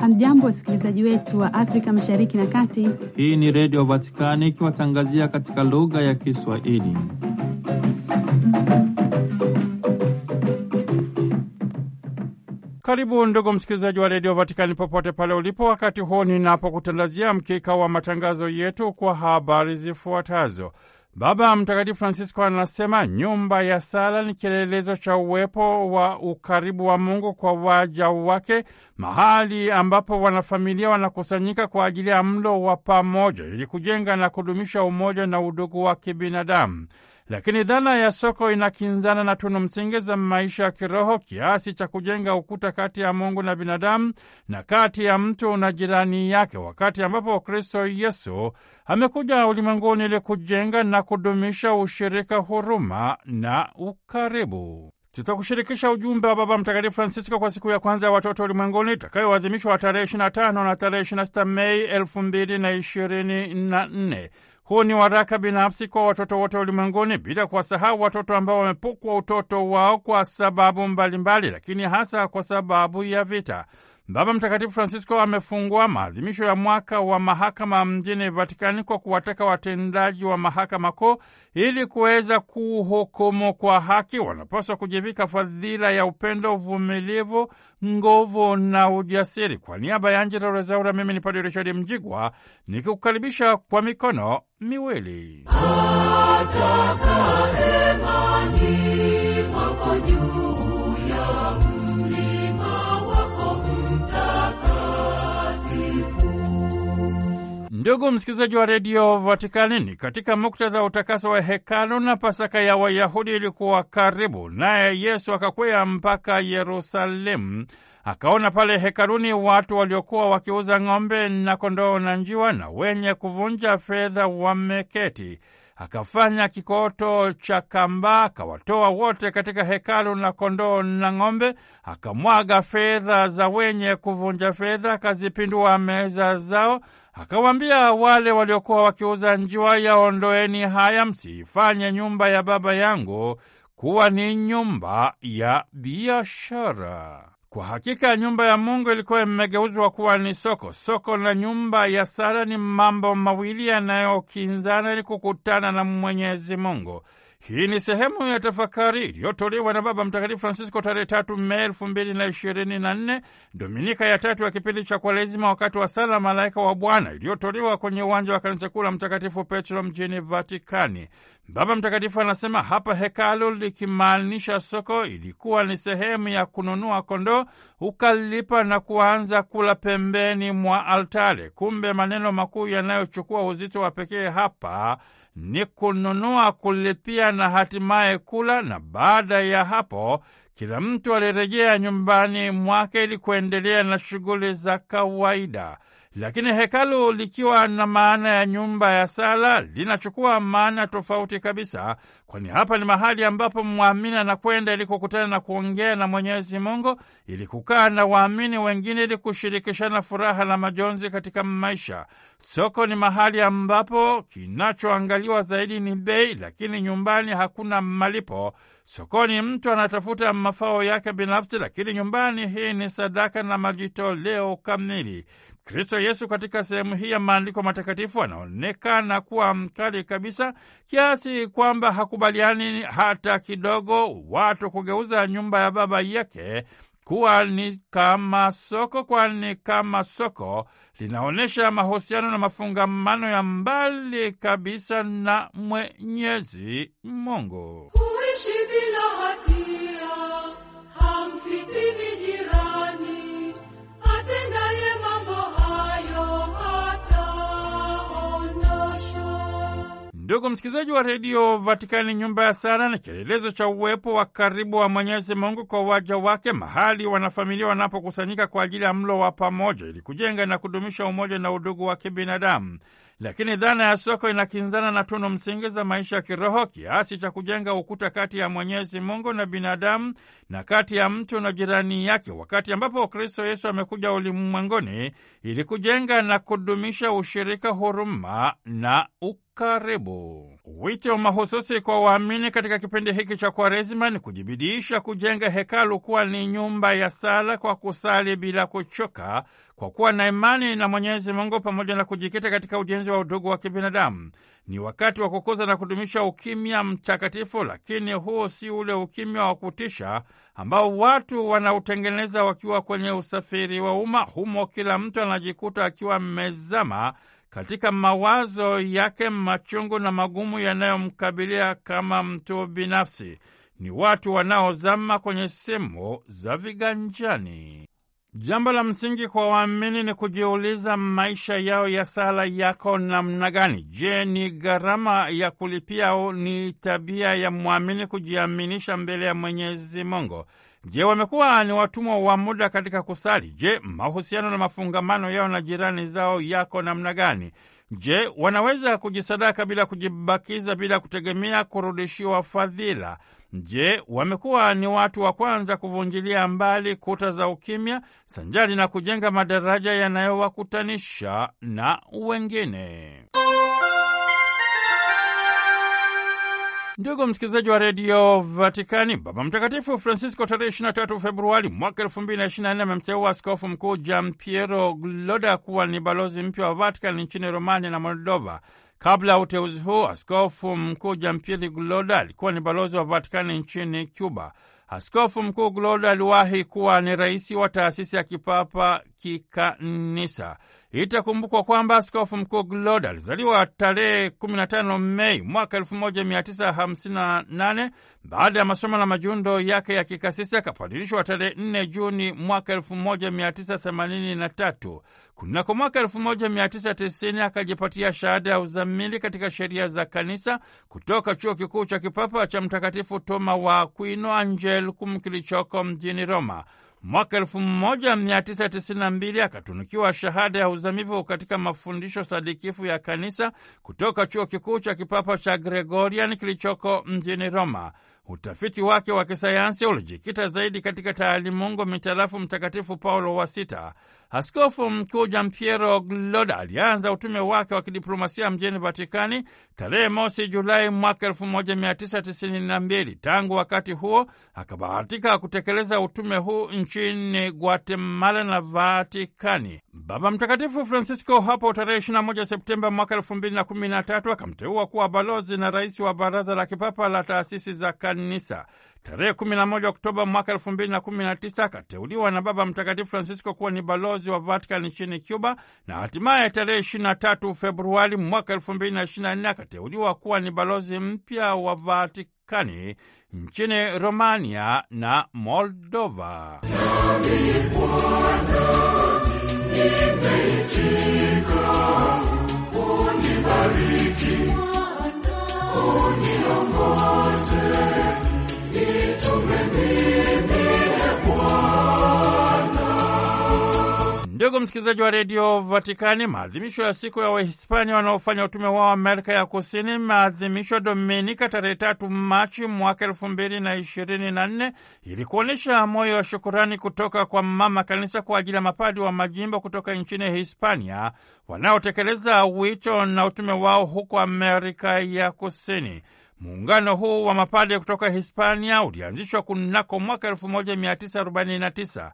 Hamjambo, wasikilizaji wetu wa Afrika Mashariki na Kati. Hii ni Redio Vatikani ikiwatangazia katika lugha ya Kiswahili. Karibu ndugu msikilizaji wa Redio Vatikani popote pale ulipo, wakati huu ninapokutandazia mkika wa matangazo yetu kwa habari zifuatazo. Baba Mtakatifu Francisco anasema nyumba ya sala ni kielelezo cha uwepo wa ukaribu wa Mungu kwa waja wake, mahali ambapo wanafamilia wanakusanyika kwa ajili ya mlo wa pamoja ili kujenga na kudumisha umoja na udugu wa kibinadamu. Lakini dhana ya soko inakinzana na tunu msingi za maisha ya kiroho kiasi cha kujenga ukuta kati ya Mungu na binadamu na kati ya mtu na jirani yake, wakati ambapo Kristo Yesu amekuja ulimwenguni ili kujenga na kudumisha ushirika, huruma na ukaribu. Tutakushirikisha ujumbe wa Baba Mtakatifu Francisco kwa siku ya kwanza ya watoto ulimwenguni itakayoadhimishwa tarehe 25 na tarehe 26 Mei 2024. Huu ni waraka binafsi kwa watoto wote ulimwenguni bila kuwasahau watoto ambao wamepukwa utoto wao kwa sababu mbalimbali mbali, lakini hasa kwa sababu ya vita. Baba Mtakatifu Francisco amefungua maadhimisho ya mwaka wa mahakama mjini Vatikani kwa kuwataka watendaji wa mahakama kuu ili kuweza kuhukumu kwa haki, wanapaswa kujivika fadhila ya upendo, uvumilivu, nguvu na ujasiri. Kwa niaba ya Angela Rezaura, mimi ni Padre Richard Mjigwa nikikukaribisha kwa mikono miwili Ndugu msikilizaji wa redio Vatikani, ni katika muktadha wa utakaso wa hekalu na Pasaka ya Wayahudi ilikuwa karibu, naye Yesu akakwea mpaka Yerusalemu. Akaona pale hekaluni watu waliokuwa wakiuza ng'ombe na kondoo na njiwa, na wenye kuvunja fedha wameketi. Akafanya kikoto cha kamba, akawatoa wote katika hekalu na kondoo na ng'ombe, akamwaga fedha za wenye kuvunja fedha, akazipindua meza zao Akawaambia wale waliokuwa wakiuza njiwa, yaondoeni haya, msiifanye nyumba ya Baba yangu kuwa ni nyumba ya biashara. Kwa hakika nyumba ya Mungu ilikuwa imegeuzwa kuwa ni soko. Soko na nyumba ya sala ni mambo mawili yanayokinzana ili kukutana na Mwenyezi Mungu. Hii ni sehemu ya tafakari iliyotolewa na Baba Mtakatifu Francisco tarehe tatu Mei elfu mbili na ishirini na nne, dominika ya tatu ya kipindi cha Kwaresima, wakati wa sala Malaika wa Bwana iliyotolewa kwenye uwanja wa kanisa kuu la Mtakatifu Petro mjini Vatikani. Baba Mtakatifu anasema hapa hekalu likimaanisha soko, ilikuwa ni sehemu ya kununua kondoo, ukalipa na kuanza kula pembeni mwa altare. Kumbe maneno makuu yanayochukua uzito wa pekee hapa ni kununua, kulipia na hatimaye kula, na baada ya hapo kila mtu alirejea nyumbani mwake ili kuendelea na shughuli za kawaida. Lakini hekalu likiwa na maana ya nyumba ya sala linachukua maana tofauti kabisa, kwani hapa ni mahali ambapo mwamini anakwenda ili kukutana na kuongea na Mwenyezi Mungu, ili kukaa na waamini wengine, ili kushirikishana furaha na majonzi katika maisha. Soko ni mahali ambapo kinachoangaliwa zaidi ni bei, lakini nyumbani hakuna malipo. Sokoni mtu anatafuta mafao yake binafsi, lakini nyumbani hii ni sadaka na majitoleo kamili. Kristo Yesu katika sehemu hii ya maandiko matakatifu anaonekana kuwa mkali kabisa kiasi kwamba hakubaliani hata kidogo watu kugeuza nyumba ya Baba yake kuwa ni kama soko, kwani kama soko linaonyesha mahusiano na mafungamano ya mbali kabisa na Mwenyezi Mungu. Kuishi bila Ndugu msikilizaji wa redio Vatikani, nyumba ya sala ni kielelezo cha uwepo wa karibu wa Mwenyezi Mungu kwa waja wake, mahali wanafamilia wanapokusanyika kwa ajili ya mlo wa pamoja, ili kujenga na kudumisha umoja na udugu wa kibinadamu. Lakini dhana ya soko inakinzana na tunu msingi za maisha ya kiroho kiasi cha kujenga ukuta kati ya Mwenyezi Mungu na binadamu na kati ya mtu na jirani yake, wakati ambapo Kristo Yesu amekuja ulimwenguni ili kujenga na kudumisha ushirika, huruma na karibu. Wito mahususi kwa waamini katika kipindi hiki cha Kwaresima ni kujibidiisha kujenga hekalu kuwa ni nyumba ya sala kwa kusali bila kuchoka, kwa kuwa na imani na Mwenyezi Mungu pamoja na kujikita katika ujenzi wa udugu wa kibinadamu. Ni wakati wa kukuza na kudumisha ukimya mtakatifu, lakini huu si ule ukimya wa kutisha ambao watu wanautengeneza wakiwa kwenye usafiri wa umma. Humo kila mtu anajikuta akiwa mmezama katika mawazo yake machungu na magumu yanayomkabilia kama mtu binafsi. Ni watu wanaozama kwenye simu za viganjani. Jambo la msingi kwa waamini ni kujiuliza maisha yao ya sala yako namna gani? Je, ni gharama ya kulipia au ni tabia ya mwamini kujiaminisha mbele ya Mwenyezi Mungu? Je, wamekuwa ni watumwa wa muda katika kusali? Je, mahusiano na mafungamano yao na jirani zao yako namna gani? Je, wanaweza kujisadaka bila kujibakiza, bila kutegemea kurudishiwa fadhila? Je, wamekuwa ni watu wa kwanza kuvunjilia mbali kuta za ukimya sanjari na kujenga madaraja yanayowakutanisha na wengine? Ndugu msikilizaji wa redio Vatikani, Baba Mtakatifu Francisco tarehe 23 Februari mwaka 2024 amemteua askofu mkuu Gian Piero Gloda kuwa ni balozi mpya wa Vatikani nchini Romania na Moldova. Kabla ya uteuzi huu, askofu mkuu Gian Piero Gloda alikuwa ni balozi wa Vatikani nchini Cuba. Askofu mkuu Gloda aliwahi kuwa ni rais wa taasisi ya kipapa kikanisa. Itakumbukwa kwamba askofu mkuu Gloda alizaliwa tarehe 15 Mei mwaka 1958. Baada ya masomo na majundo yake ya kikasisi akapadilishwa tarehe 4 Juni mwaka 1983. Kunako mwaka 1990 akajipatia shahada ya uzamili katika sheria za kanisa kutoka chuo kikuu cha kipapa cha Mtakatifu Toma wa Aquino Angelicum kilichoko mjini Roma. Mwaka 1992 akatunukiwa shahada ya uzamivu katika mafundisho sadikifu ya kanisa kutoka chuo kikuu cha kipapa cha Gregorian kilichoko mjini Roma. Utafiti wake wa kisayansi ulijikita zaidi katika taalimungu mitarafu Mtakatifu Paulo wa Sita. Askofu Mkuu Giampiero Gloda alianza utume wake wa kidiplomasia mjini Vatikani tarehe mosi Julai mwaka 1992. Tangu wakati huo akabahatika kutekeleza utume huu nchini Guatemala na Vatikani. Baba Mtakatifu Francisco hapo tarehe 21 Septemba mwaka 2013 akamteua kuwa balozi na rais wa Baraza la Kipapa la Taasisi za Kanisa. Tarehe 11 Oktoba mwaka 2019 akateuliwa na Baba Mtakatifu Francisco kuwa ni balozi wa Vatican nchini Cuba, na hatimaye tarehe 23 Februari mwaka 2024 akateuliwa kuwa ni balozi mpya wa Vatikani nchini Romania na Moldova. Unibariki, uniongoze Ndugu msikilizaji wa redio Vatikani, maadhimisho ya siku ya Wahispania wanaofanya utume wao Amerika ya Kusini, maadhimisho Dominika tarehe tatu Machi mwaka elfu mbili na ishirini na nne ili kuonyesha moyo wa shukurani kutoka kwa Mama Kanisa kwa ajili ya mapadi wa majimbo kutoka nchini Hispania wanaotekeleza wito na utume wao huko Amerika ya Kusini. Muungano huu wa mapadi kutoka Hispania ulianzishwa kunako mwaka 1949.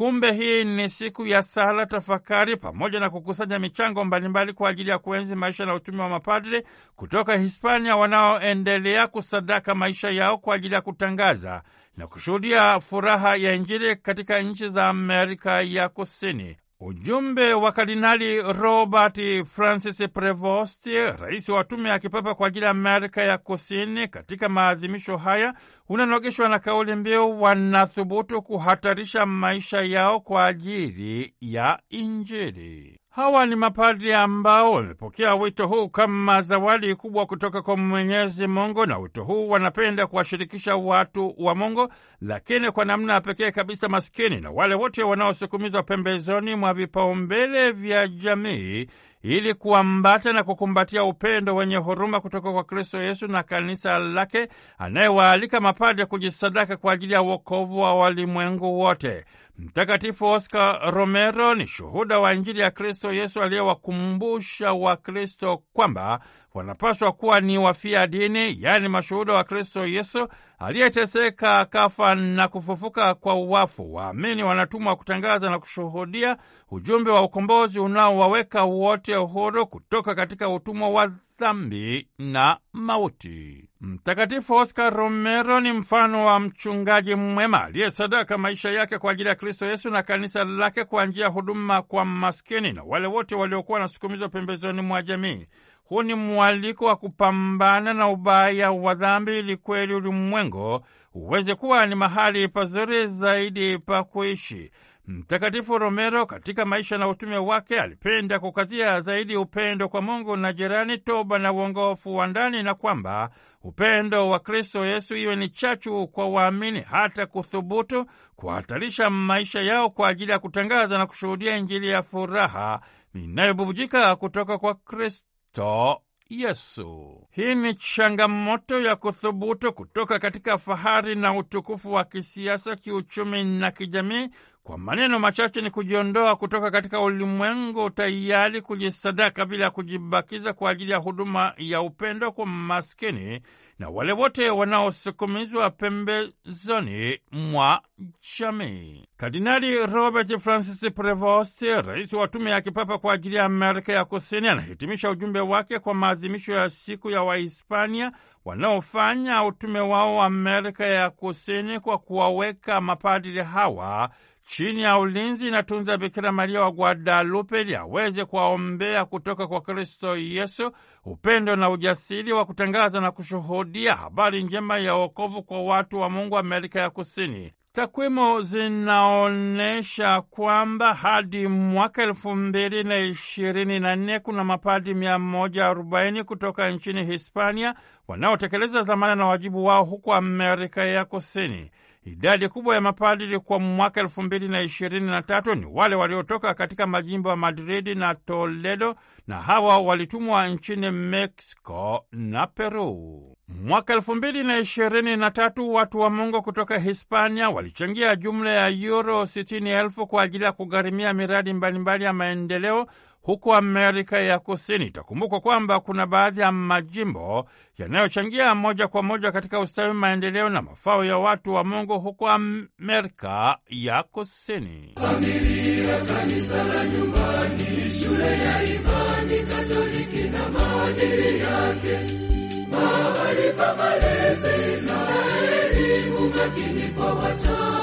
Kumbe hii ni siku ya sala, tafakari pamoja na kukusanya michango mbalimbali kwa ajili ya kuenzi maisha na utumi wa mapadre kutoka Hispania wanaoendelea kusadaka maisha yao kwa ajili ya kutangaza na kushuhudia furaha ya Injili katika nchi za Amerika ya Kusini. Ujumbe wa Kardinali Robert Francis Prevost, rais wa tume ya kipapa kwa ajili ya Amerika ya Kusini, katika maadhimisho haya unanogeshwa na kauli mbiu wanathubutu kuhatarisha maisha yao kwa ajili ya Injili. Hawa ni mapadri ambao wamepokea wito huu kama zawadi kubwa kutoka kwa Mwenyezi Mungu, na wito huu wanapenda kuwashirikisha watu wa Mungu, lakini kwa namna ya pekee kabisa maskini na wale wote wanaosukumizwa pembezoni mwa vipaumbele vya jamii ili kuambata na kukumbatia upendo wenye huruma kutoka kwa Kristo Yesu na kanisa lake anayewaalika mapadri kujisadaka kwa ajili ya wokovu wa walimwengu wote. Mtakatifu Oscar Romero ni shuhuda wa Injili ya Kristo Yesu aliyewakumbusha Wakristo kwamba wanapaswa kuwa ni wafia dini, yaani mashuhuda wa Kristo Yesu aliyeteseka, kafa na kufufuka kwa uwafu. Waamini wanatumwa kutangaza na kushuhudia ujumbe wa ukombozi unaowaweka wote uhuru kutoka katika utumwa wa dhambi na mauti. Mtakatifu Oscar Romero ni mfano wa mchungaji mwema aliyesadaka maisha yake kwa ajili ya Kristo Yesu na kanisa lake kwa njia ya huduma kwa maskini na wale wote waliokuwa wanasukumizwa pembezoni mwa jamii. Huu ni mwaliko wa kupambana na ubaya wa dhambi ili kweli ulimwengu uweze kuwa ni mahali pazuri zaidi pa kuishi. Mtakatifu Romero katika maisha na utume wake alipenda kukazia zaidi upendo kwa Mungu na jirani, toba na uongofu wa ndani, na kwamba upendo wa Kristo Yesu iwe ni chachu kwa waamini hata kuthubutu kuhatarisha maisha yao kwa ajili ya kutangaza na kushuhudia Injili ya furaha inayobubujika kutoka kwa Kristo Yesu. Hii ni changamoto ya kuthubutu kutoka katika fahari na utukufu wa kisiasa, kiuchumi na kijamii. Kwa maneno machache, ni kujiondoa kutoka katika ulimwengu, tayari kujisadaka bila kujibakiza kwa ajili ya huduma ya upendo kwa maskini na wale wote wanaosukumizwa pembezoni mwa jamii. Kardinali Robert Francis Prevost, rais wa tume ya kipapa kwa ajili ya Amerika ya Kusini, anahitimisha ujumbe wake kwa maadhimisho ya siku ya Wahispania wanaofanya utume wao wa Amerika ya Kusini kwa kuwaweka mapadiri hawa chini ya ulinzi na tunza Bikira Maria wa Guadalupe ili aweze kuwaombea kutoka kwa Kristo Yesu upendo na ujasiri wa kutangaza na kushuhudia habari njema ya wokovu kwa watu wa Mungu Amerika ya Kusini. Takwimu zinaonyesha kwamba hadi mwaka elfu mbili na ishirini na nne kuna mapadi mia moja arobaini kutoka nchini Hispania wanaotekeleza dhamana na wajibu wao huko Amerika ya Kusini. Idadi kubwa ya mapadiri kwa mwaka elfu mbili na ishirini na tatu ni wale waliotoka katika majimbo ya Madridi na Toledo, na hawa walitumwa nchini Mexico na Peru. Mwaka elfu mbili na ishirini na tatu watu wa Mungu kutoka Hispania walichangia jumla ya yuro sitini elfu kwa ajili ya kugharimia miradi mbalimbali ya maendeleo huko Amerika ya Kusini. Itakumbukwa kwamba kuna baadhi ya majimbo yanayochangia moja kwa moja katika ustawi, maendeleo na mafao ya watu wa Mungu huko Amerika ya Kusini. Familia, kanisa la nyumbani, shule ya imani Katoliki na maadili yake, mahali pa malezi na elimu makini kwa watoto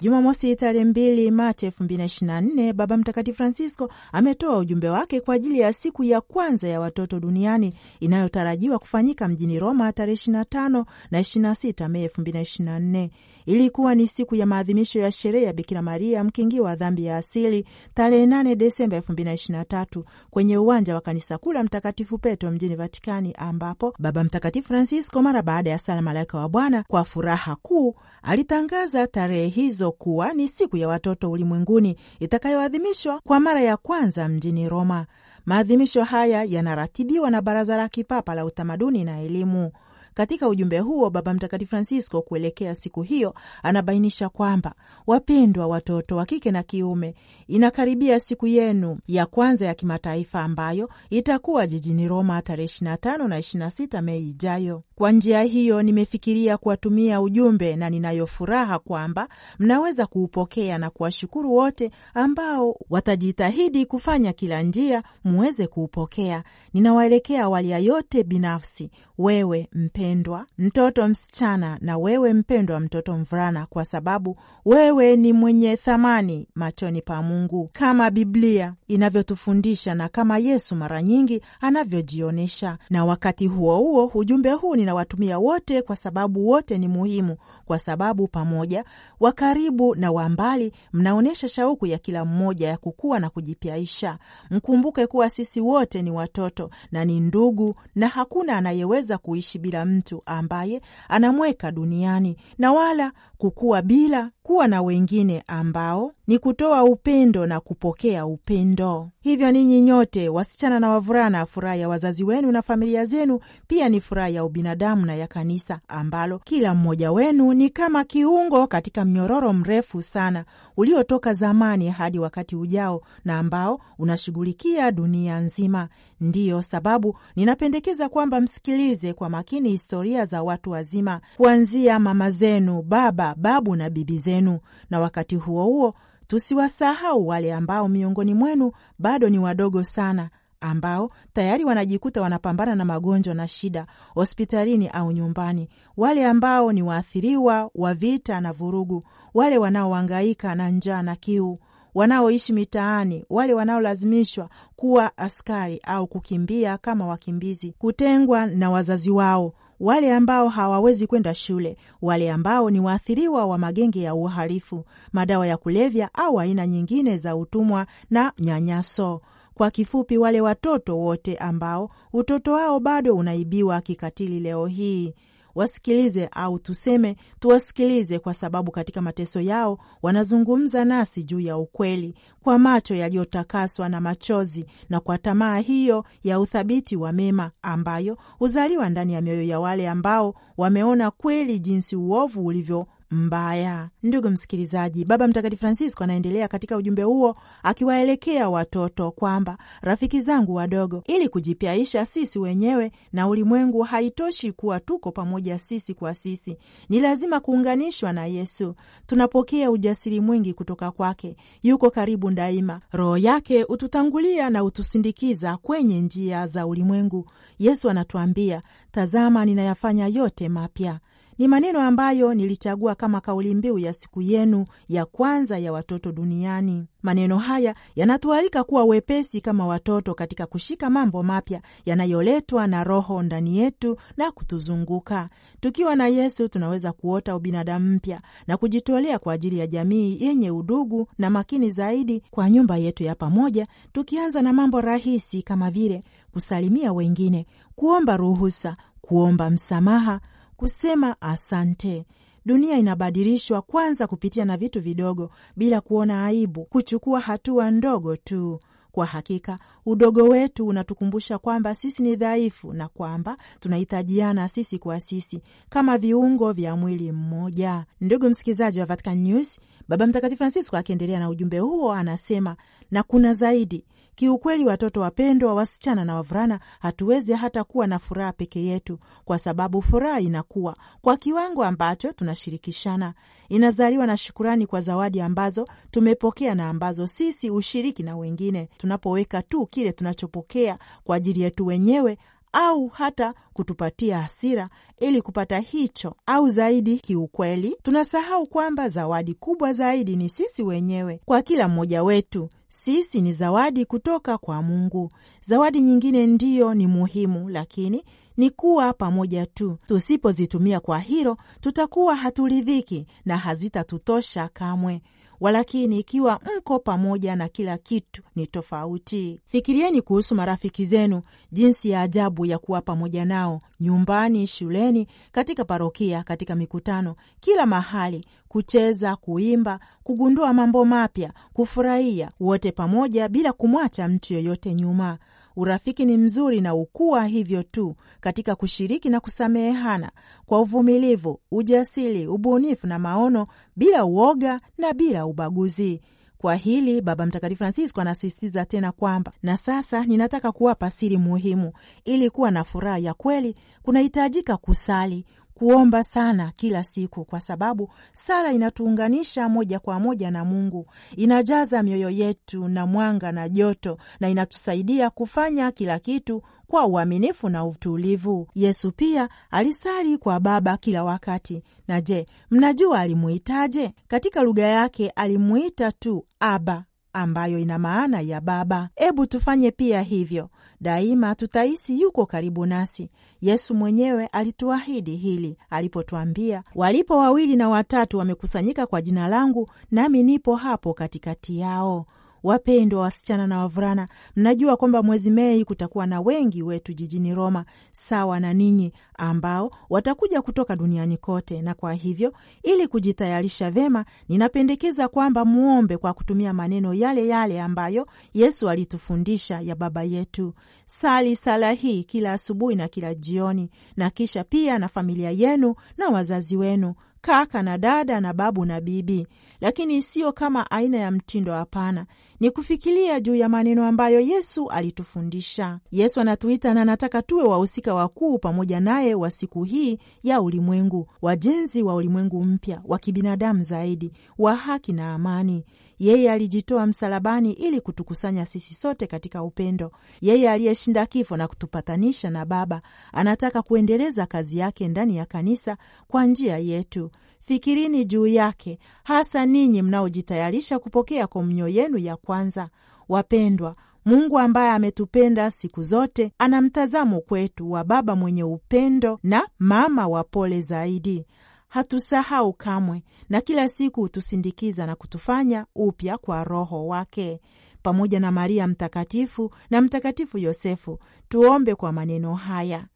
Jumamosi tarehe 2 Machi 2024 Baba Mtakatifu Francisco ametoa ujumbe wake kwa ajili ya siku ya kwanza ya watoto duniani inayotarajiwa kufanyika mjini Roma tarehe 25 na 26 Mei 2024. Ilikuwa ni siku ya maadhimisho ya sherehe ya Bikira Maria mkingi wa dhambi ya asili tarehe 8 Desemba 2023 kwenye uwanja wa kanisa kuu la Mtakatifu Petro mjini Vatikani, ambapo Baba Mtakatifu Francisco mara baada ya sala Malaika wa Bwana kwa furaha kuu alitangaza tarehe hizo kuwa ni siku ya watoto ulimwenguni itakayoadhimishwa kwa mara ya kwanza mjini Roma. Maadhimisho haya yanaratibiwa na Baraza la Kipapa la Utamaduni na Elimu. Katika ujumbe huo, Baba Mtakatifu Francisco kuelekea siku hiyo anabainisha kwamba, wapendwa watoto wa kike na kiume, inakaribia siku yenu ya kwanza ya kimataifa ambayo itakuwa jijini Roma tarehe 25 na 26 Mei ijayo. Kwa njia hiyo nimefikiria kuwatumia ujumbe na ninayo furaha kwamba mnaweza kuupokea na kuwashukuru wote ambao watajitahidi kufanya kila njia muweze kuupokea. Ninawaelekea awali ya yote binafsi, wewe mpendwa mtoto msichana, na wewe mpendwa mtoto mvulana, kwa sababu wewe ni mwenye thamani machoni pa Mungu kama Biblia inavyotufundisha na kama Yesu mara nyingi anavyojionyesha. Na wakati huo huo ujumbe huu ninawatumia wote, kwa sababu wote ni muhimu, kwa sababu pamoja, wa karibu na wa mbali, mnaonyesha shauku ya kila mmoja ya kukua na kujipyaisha. Mkumbuke kuwa sisi wote ni watoto na ni ndugu, na hakuna anayeweza kuishi bila mtu ambaye anamweka duniani na wala kukua bila kuwa na wengine ambao ni kutoa upendo na kupokea upendo. Hivyo ninyi nyote, wasichana na wavulana, furaha ya wazazi wenu na familia zenu pia ni furaha ya ubinadamu na ya kanisa, ambalo kila mmoja wenu ni kama kiungo katika mnyororo mrefu sana uliotoka zamani hadi wakati ujao na ambao unashughulikia dunia nzima. Ndiyo sababu ninapendekeza kwamba msikilize kwa makini historia za watu wazima, kuanzia mama zenu, baba, babu na bibi zenu, na wakati huo huo tusiwasahau wale ambao miongoni mwenu bado ni wadogo sana ambao tayari wanajikuta wanapambana na magonjwa na shida hospitalini au nyumbani, wale ambao ni waathiriwa wa vita na vurugu, wale wanaohangaika na njaa na kiu, wanaoishi mitaani, wale wanaolazimishwa kuwa askari au kukimbia kama wakimbizi, kutengwa na wazazi wao, wale ambao hawawezi kwenda shule, wale ambao ni waathiriwa wa magenge ya uhalifu, madawa ya kulevya au aina nyingine za utumwa na nyanyaso. Kwa kifupi, wale watoto wote ambao utoto wao bado unaibiwa kikatili leo hii wasikilize au tuseme tuwasikilize, kwa sababu katika mateso yao wanazungumza nasi juu ya ukweli kwa macho yaliyotakaswa na machozi na kwa tamaa hiyo ya uthabiti wa mema ambayo huzaliwa ndani ya mioyo ya wale ambao wameona kweli jinsi uovu ulivyo mbaya. Ndugu msikilizaji, Baba Mtakatifu Francisco anaendelea katika ujumbe huo akiwaelekea watoto kwamba rafiki zangu wadogo, ili kujipyaisha sisi wenyewe na ulimwengu, haitoshi kuwa tuko pamoja sisi kwa sisi, ni lazima kuunganishwa na Yesu. Tunapokea ujasiri mwingi kutoka kwake, yuko karibu daima. Roho yake hututangulia na hutusindikiza kwenye njia za ulimwengu. Yesu anatuambia, tazama, ninayafanya yote mapya ni maneno ambayo nilichagua kama kauli mbiu ya siku yenu ya kwanza ya watoto duniani. Maneno haya yanatualika kuwa wepesi kama watoto katika kushika mambo mapya yanayoletwa na Roho ndani yetu na kutuzunguka. Tukiwa na Yesu tunaweza kuota ubinadamu mpya na kujitolea kwa ajili ya jamii yenye udugu na makini zaidi kwa nyumba yetu ya pamoja, tukianza na mambo rahisi kama vile kusalimia wengine, kuomba ruhusa, kuomba msamaha kusema asante. Dunia inabadilishwa kwanza kupitia na vitu vidogo, bila kuona aibu, kuchukua hatua ndogo tu. Kwa hakika udogo wetu unatukumbusha kwamba sisi ni dhaifu na kwamba tunahitajiana sisi kwa sisi kama viungo vya mwili mmoja. Ndugu msikilizaji wa Vatican News, Baba Mtakatifu Francisco akiendelea na ujumbe huo anasema, na kuna zaidi Kiukweli, watoto wapendwa, wasichana na wavulana, hatuwezi hata kuwa na furaha peke yetu, kwa sababu furaha inakuwa kwa kiwango ambacho tunashirikishana, inazaliwa na shukurani kwa zawadi ambazo tumepokea na ambazo sisi ushiriki na wengine. Tunapoweka tu kile tunachopokea kwa ajili yetu wenyewe au hata kutupatia hasira ili kupata hicho au zaidi, kiukweli tunasahau kwamba zawadi kubwa zaidi ni sisi wenyewe. Kwa kila mmoja wetu sisi ni zawadi kutoka kwa Mungu. Zawadi nyingine ndiyo ni muhimu, lakini ni kuwa pamoja tu. Tusipozitumia kwa hilo, tutakuwa haturidhiki na hazitatutosha kamwe. Walakini ikiwa mko pamoja na kila kitu ni tofauti. Fikirieni kuhusu marafiki zenu, jinsi ya ajabu ya kuwa pamoja nao nyumbani, shuleni, katika parokia, katika mikutano, kila mahali, kucheza, kuimba, kugundua mambo mapya, kufurahia wote pamoja bila kumwacha mtu yoyote nyuma. Urafiki ni mzuri na ukuwa hivyo tu katika kushiriki na kusamehana kwa uvumilivu, ujasiri, ubunifu na maono, bila uoga na bila ubaguzi. Kwa hili Baba Mtakatifu Francisco anasisitiza tena kwamba, na sasa ninataka kuwapa siri muhimu. Ili kuwa na furaha ya kweli, kunahitajika kusali, kuomba sana kila siku, kwa sababu sala inatuunganisha moja kwa moja na Mungu, inajaza mioyo yetu na mwanga na joto, na inatusaidia kufanya kila kitu kwa uaminifu na utulivu. Yesu pia alisali kwa Baba kila wakati. Na je, mnajua alimuitaje? Katika lugha yake alimuita tu Aba, ambayo ina maana ya Baba. Hebu tufanye pia hivyo daima, tutahisi yuko karibu nasi. Yesu mwenyewe alituahidi hili alipotwambia, walipo wawili na watatu wamekusanyika kwa jina langu, nami nipo hapo katikati yao. Wapendwa wasichana na wavulana, mnajua kwamba mwezi Mei kutakuwa na wengi wetu jijini Roma sawa na ninyi ambao watakuja kutoka duniani kote, na kwa hivyo ili kujitayarisha vema, ninapendekeza kwamba muombe kwa kutumia maneno yale yale ambayo Yesu alitufundisha ya Baba yetu. Sali sala hii kila asubuhi na kila jioni, na kisha pia na familia yenu na wazazi wenu kaka na dada na babu na bibi, lakini siyo kama aina ya mtindo. Hapana, ni kufikiria juu ya maneno ambayo Yesu alitufundisha. Yesu anatuita na anataka tuwe wahusika wakuu pamoja naye wa siku hii ya ulimwengu, wajenzi wa ulimwengu mpya wa kibinadamu zaidi, wa haki na amani. Yeye alijitoa msalabani ili kutukusanya sisi sote katika upendo. Yeye aliyeshinda kifo na kutupatanisha na Baba anataka kuendeleza kazi yake ndani ya kanisa kwa njia yetu. Fikirini juu yake, hasa ninyi mnaojitayarisha kupokea komunyo yenu ya kwanza. Wapendwa, Mungu ambaye ametupenda siku zote ana mtazamo kwetu wa baba mwenye upendo na mama wa pole zaidi. Hatusahau kamwe, na kila siku hutusindikiza na kutufanya upya kwa Roho wake. Pamoja na Maria Mtakatifu na Mtakatifu Yosefu, tuombe kwa maneno haya: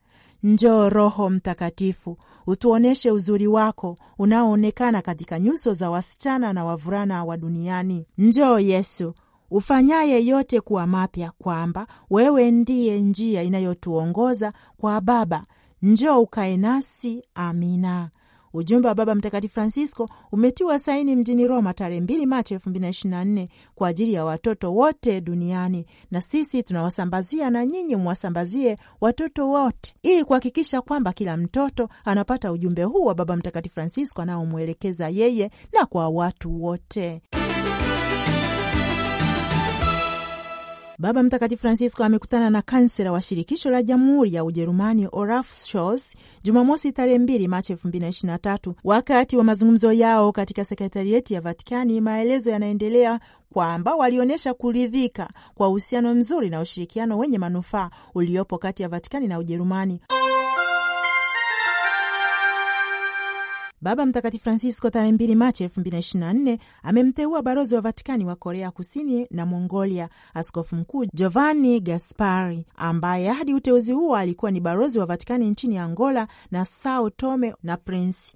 Njoo Roho Mtakatifu, utuonyeshe uzuri wako unaoonekana katika nyuso za wasichana na wavulana wa duniani. Njoo Yesu ufanyaye yote kuwa mapya, kwamba wewe ndiye njia inayotuongoza kwa Baba. Njoo ukae nasi. Amina. Ujumbe wa Baba Mtakatifu Francisco umetiwa saini mjini Roma tarehe 2 Machi 2024 kwa ajili ya watoto wote duniani, na sisi tunawasambazia na nyinyi mwasambazie watoto wote, ili kuhakikisha kwamba kila mtoto anapata ujumbe huu wa Baba Mtakatifu Francisco anaomwelekeza yeye na kwa watu wote. Baba Mtakatifu Francisco amekutana na kansela wa shirikisho la jamhuri ya Ujerumani Olaf Scholz Jumamosi tarehe mbili Machi elfu mbili na ishirini na tatu. Wakati wa mazungumzo yao katika sekretarieti ya Vatikani, maelezo yanaendelea kwamba walionyesha kuridhika kwa uhusiano mzuri na ushirikiano wenye manufaa uliopo kati ya Vatikani na Ujerumani. Baba Mtakatifu Francisco tarehe mbili Machi elfu mbili na ishirini na nne amemteua balozi wa Vatikani wa Korea Kusini na Mongolia, Askofu Mkuu Giovanni Gaspari, ambaye hadi uteuzi huo alikuwa ni balozi wa Vatikani nchini Angola na Sao Tome na Prince.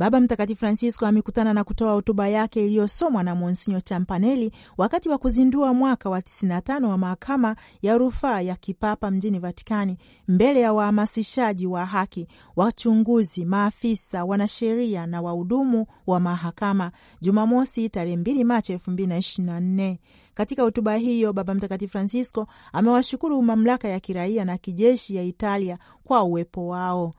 Baba Mtakatifu Francisco amekutana na kutoa hotuba yake iliyosomwa na Monsinyo Champanelli wakati wa kuzindua mwaka wa 95 wa mahakama ya rufaa ya kipapa mjini Vatikani, mbele ya wahamasishaji wa haki, wachunguzi, maafisa, wanasheria na wahudumu wa mahakama, Jumamosi tarehe 2 Machi 2024. Katika hotuba hiyo Baba Mtakatifu Francisco amewashukuru mamlaka ya kiraia na kijeshi ya Italia kwa uwepo wao.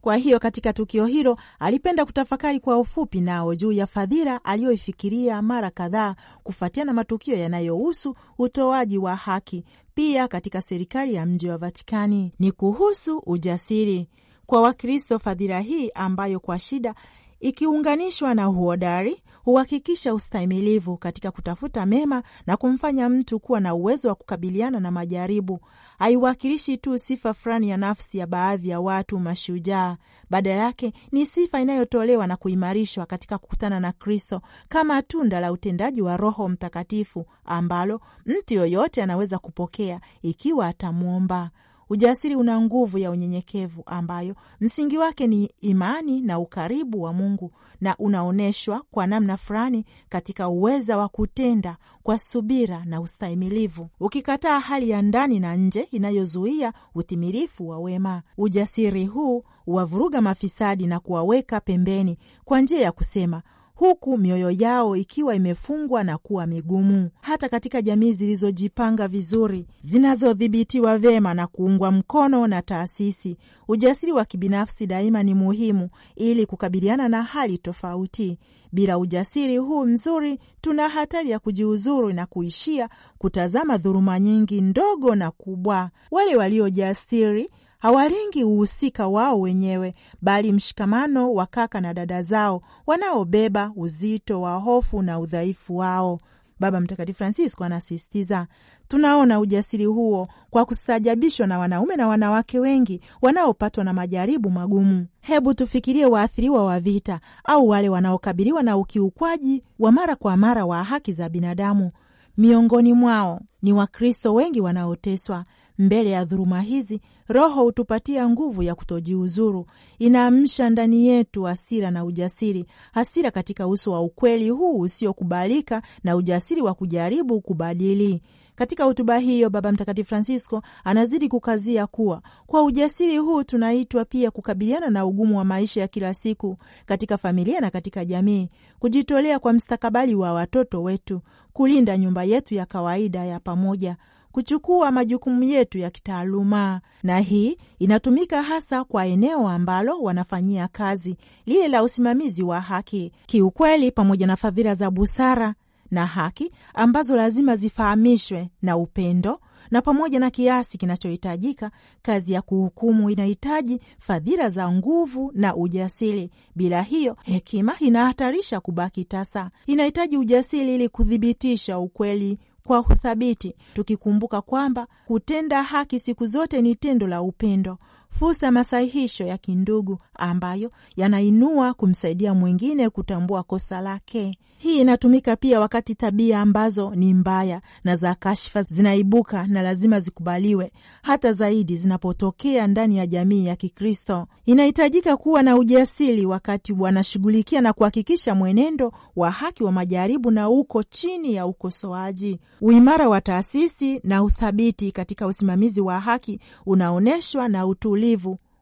Kwa hiyo katika tukio hilo alipenda kutafakari kwa ufupi nao juu ya fadhila aliyoifikiria mara kadhaa kufuatia na matukio yanayohusu utoaji wa haki. Pia katika serikali ya mji wa Vatikani ni kuhusu ujasiri kwa Wakristo. Fadhila hii ambayo kwa shida ikiunganishwa na uhodari huhakikisha ustahimilivu katika kutafuta mema na kumfanya mtu kuwa na uwezo wa kukabiliana na majaribu. Haiwakilishi tu sifa fulani ya nafsi ya baadhi ya watu mashujaa. Badala yake ni sifa inayotolewa na kuimarishwa katika kukutana na Kristo kama tunda la utendaji wa Roho Mtakatifu ambalo mtu yoyote anaweza kupokea ikiwa atamwomba. Ujasiri una nguvu ya unyenyekevu ambayo msingi wake ni imani na ukaribu wa Mungu na unaonyeshwa kwa namna fulani katika uweza wa kutenda kwa subira na ustahimilivu, ukikataa hali ya ndani na nje inayozuia utimilifu wa wema. Ujasiri huu huwavuruga mafisadi na kuwaweka pembeni kwa njia ya kusema huku mioyo yao ikiwa imefungwa na kuwa migumu. Hata katika jamii zilizojipanga vizuri, zinazodhibitiwa vyema na kuungwa mkono na taasisi, ujasiri wa kibinafsi daima ni muhimu ili kukabiliana na hali tofauti. Bila ujasiri huu mzuri, tuna hatari ya kujiuzuru na kuishia kutazama dhuluma nyingi ndogo na kubwa. Wale waliojasiri hawalengi uhusika wao wenyewe bali mshikamano wa kaka na dada zao wanaobeba uzito wa hofu na udhaifu wao. Baba Mtakatifu Francisco anasisitiza. Tunaona ujasiri huo kwa kustajabishwa na wanaume na wanawake wengi wanaopatwa na majaribu magumu. Hebu tufikirie waathiriwa wa vita au wale wanaokabiliwa na ukiukwaji wa mara kwa mara wa haki za binadamu. Miongoni mwao ni Wakristo wengi wanaoteswa. Mbele ya dhuluma hizi, Roho hutupatia nguvu ya kutojiuzuru, inaamsha ndani yetu hasira na ujasiri, hasira katika uso wa ukweli huu usiokubalika na ujasiri wa kujaribu kubadili. Katika hotuba hiyo Baba Mtakatifu Francisco anazidi kukazia kuwa kwa ujasiri huu tunaitwa pia kukabiliana na ugumu wa maisha ya kila siku katika familia na katika jamii, kujitolea kwa mstakabali wa watoto wetu, kulinda nyumba yetu ya kawaida ya pamoja kuchukua majukumu yetu ya kitaaluma, na hii inatumika hasa kwa eneo ambalo wanafanyia kazi, lile la usimamizi wa haki. Kiukweli, pamoja na fadhila za busara na haki ambazo lazima zifahamishwe na upendo na pamoja na kiasi kinachohitajika, kazi ya kuhukumu inahitaji fadhila za nguvu na ujasiri. Bila hiyo, hekima inahatarisha kubaki tasa. Inahitaji ujasiri ili kuthibitisha ukweli kwa uthabiti, tukikumbuka kwamba kutenda haki siku zote ni tendo la upendo, fursa ya masahihisho ya kindugu ambayo yanainua kumsaidia mwingine kutambua kosa lake. Hii inatumika pia wakati tabia ambazo ni mbaya na za kashfa zinaibuka na lazima zikubaliwe, hata zaidi zinapotokea ndani ya jamii ya Kikristo. Inahitajika kuwa na ujasiri wakati wanashughulikia na kuhakikisha mwenendo wa haki wa majaribu na uko chini ya ukosoaji. Uimara wa taasisi na uthabiti katika usimamizi wa haki unaonyeshwa na utulivu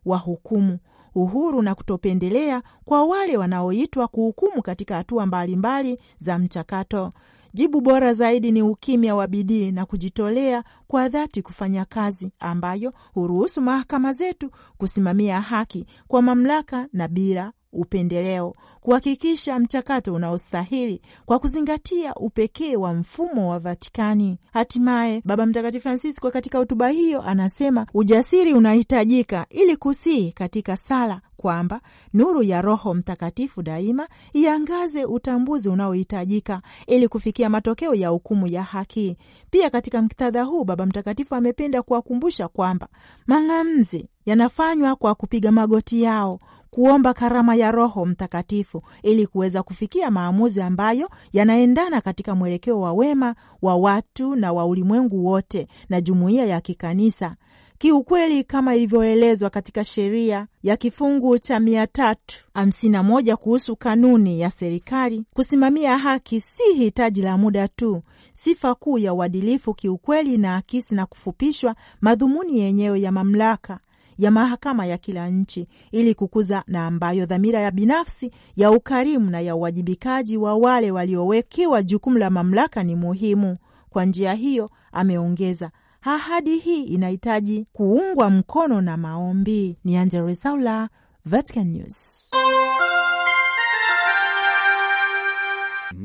wa hukumu uhuru na kutopendelea kwa wale wanaoitwa kuhukumu katika hatua mbalimbali za mchakato. Jibu bora zaidi ni ukimya wa bidii na kujitolea kwa dhati kufanya kazi ambayo huruhusu mahakama zetu kusimamia haki kwa mamlaka na bila upendeleo, kuhakikisha mchakato unaostahili kwa kuzingatia upekee wa mfumo wa Vatikani. Hatimaye Baba Mtakatifu Francisco katika hotuba hiyo anasema ujasiri unahitajika ili kusii katika sala kwamba nuru ya Roho Mtakatifu daima iangaze utambuzi unaohitajika ili kufikia matokeo ya hukumu ya haki. Pia katika muktadha huu, Baba Mtakatifu amependa kuwakumbusha kwamba mang'amzi yanafanywa kwa kupiga magoti yao kuomba karama ya Roho Mtakatifu ili kuweza kufikia maamuzi ambayo yanaendana katika mwelekeo wa wema wa watu na wa ulimwengu wote na jumuiya ya kikanisa. Kiukweli, kama ilivyoelezwa katika sheria ya kifungu cha mia tatu hamsini na moja kuhusu kanuni ya serikali, kusimamia haki si hitaji la muda tu. Sifa kuu ya uadilifu kiukweli na akisi na kufupishwa madhumuni yenyewe ya mamlaka ya mahakama ya kila nchi ili kukuza na ambayo dhamira ya binafsi ya ukarimu na ya uwajibikaji wa wale waliowekewa jukumu la mamlaka ni muhimu. Kwa njia hiyo, ameongeza, ahadi hii inahitaji kuungwa mkono na maombi. Ni Angella Rwezaula, Vatican News.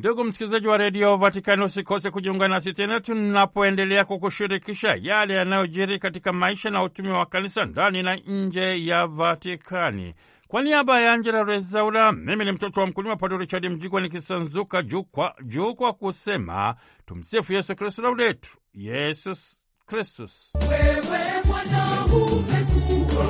Ndugu msikilizaji wa redio Vatikani, usikose kujiunga nasi tena tunapoendelea kukushirikisha yale yanayojiri katika maisha na utumi wa kanisa ndani na nje ya Vatikani. Kwa niaba ya Angela Rezaula, mimi ni mtoto wa mkulima Padre Richard Mjigwa nikisanzuka juu kwa juu kwa kusema tumsifu Yesu Kristu, laudetu Yesus Kristus. Wewe Bwana umekuwa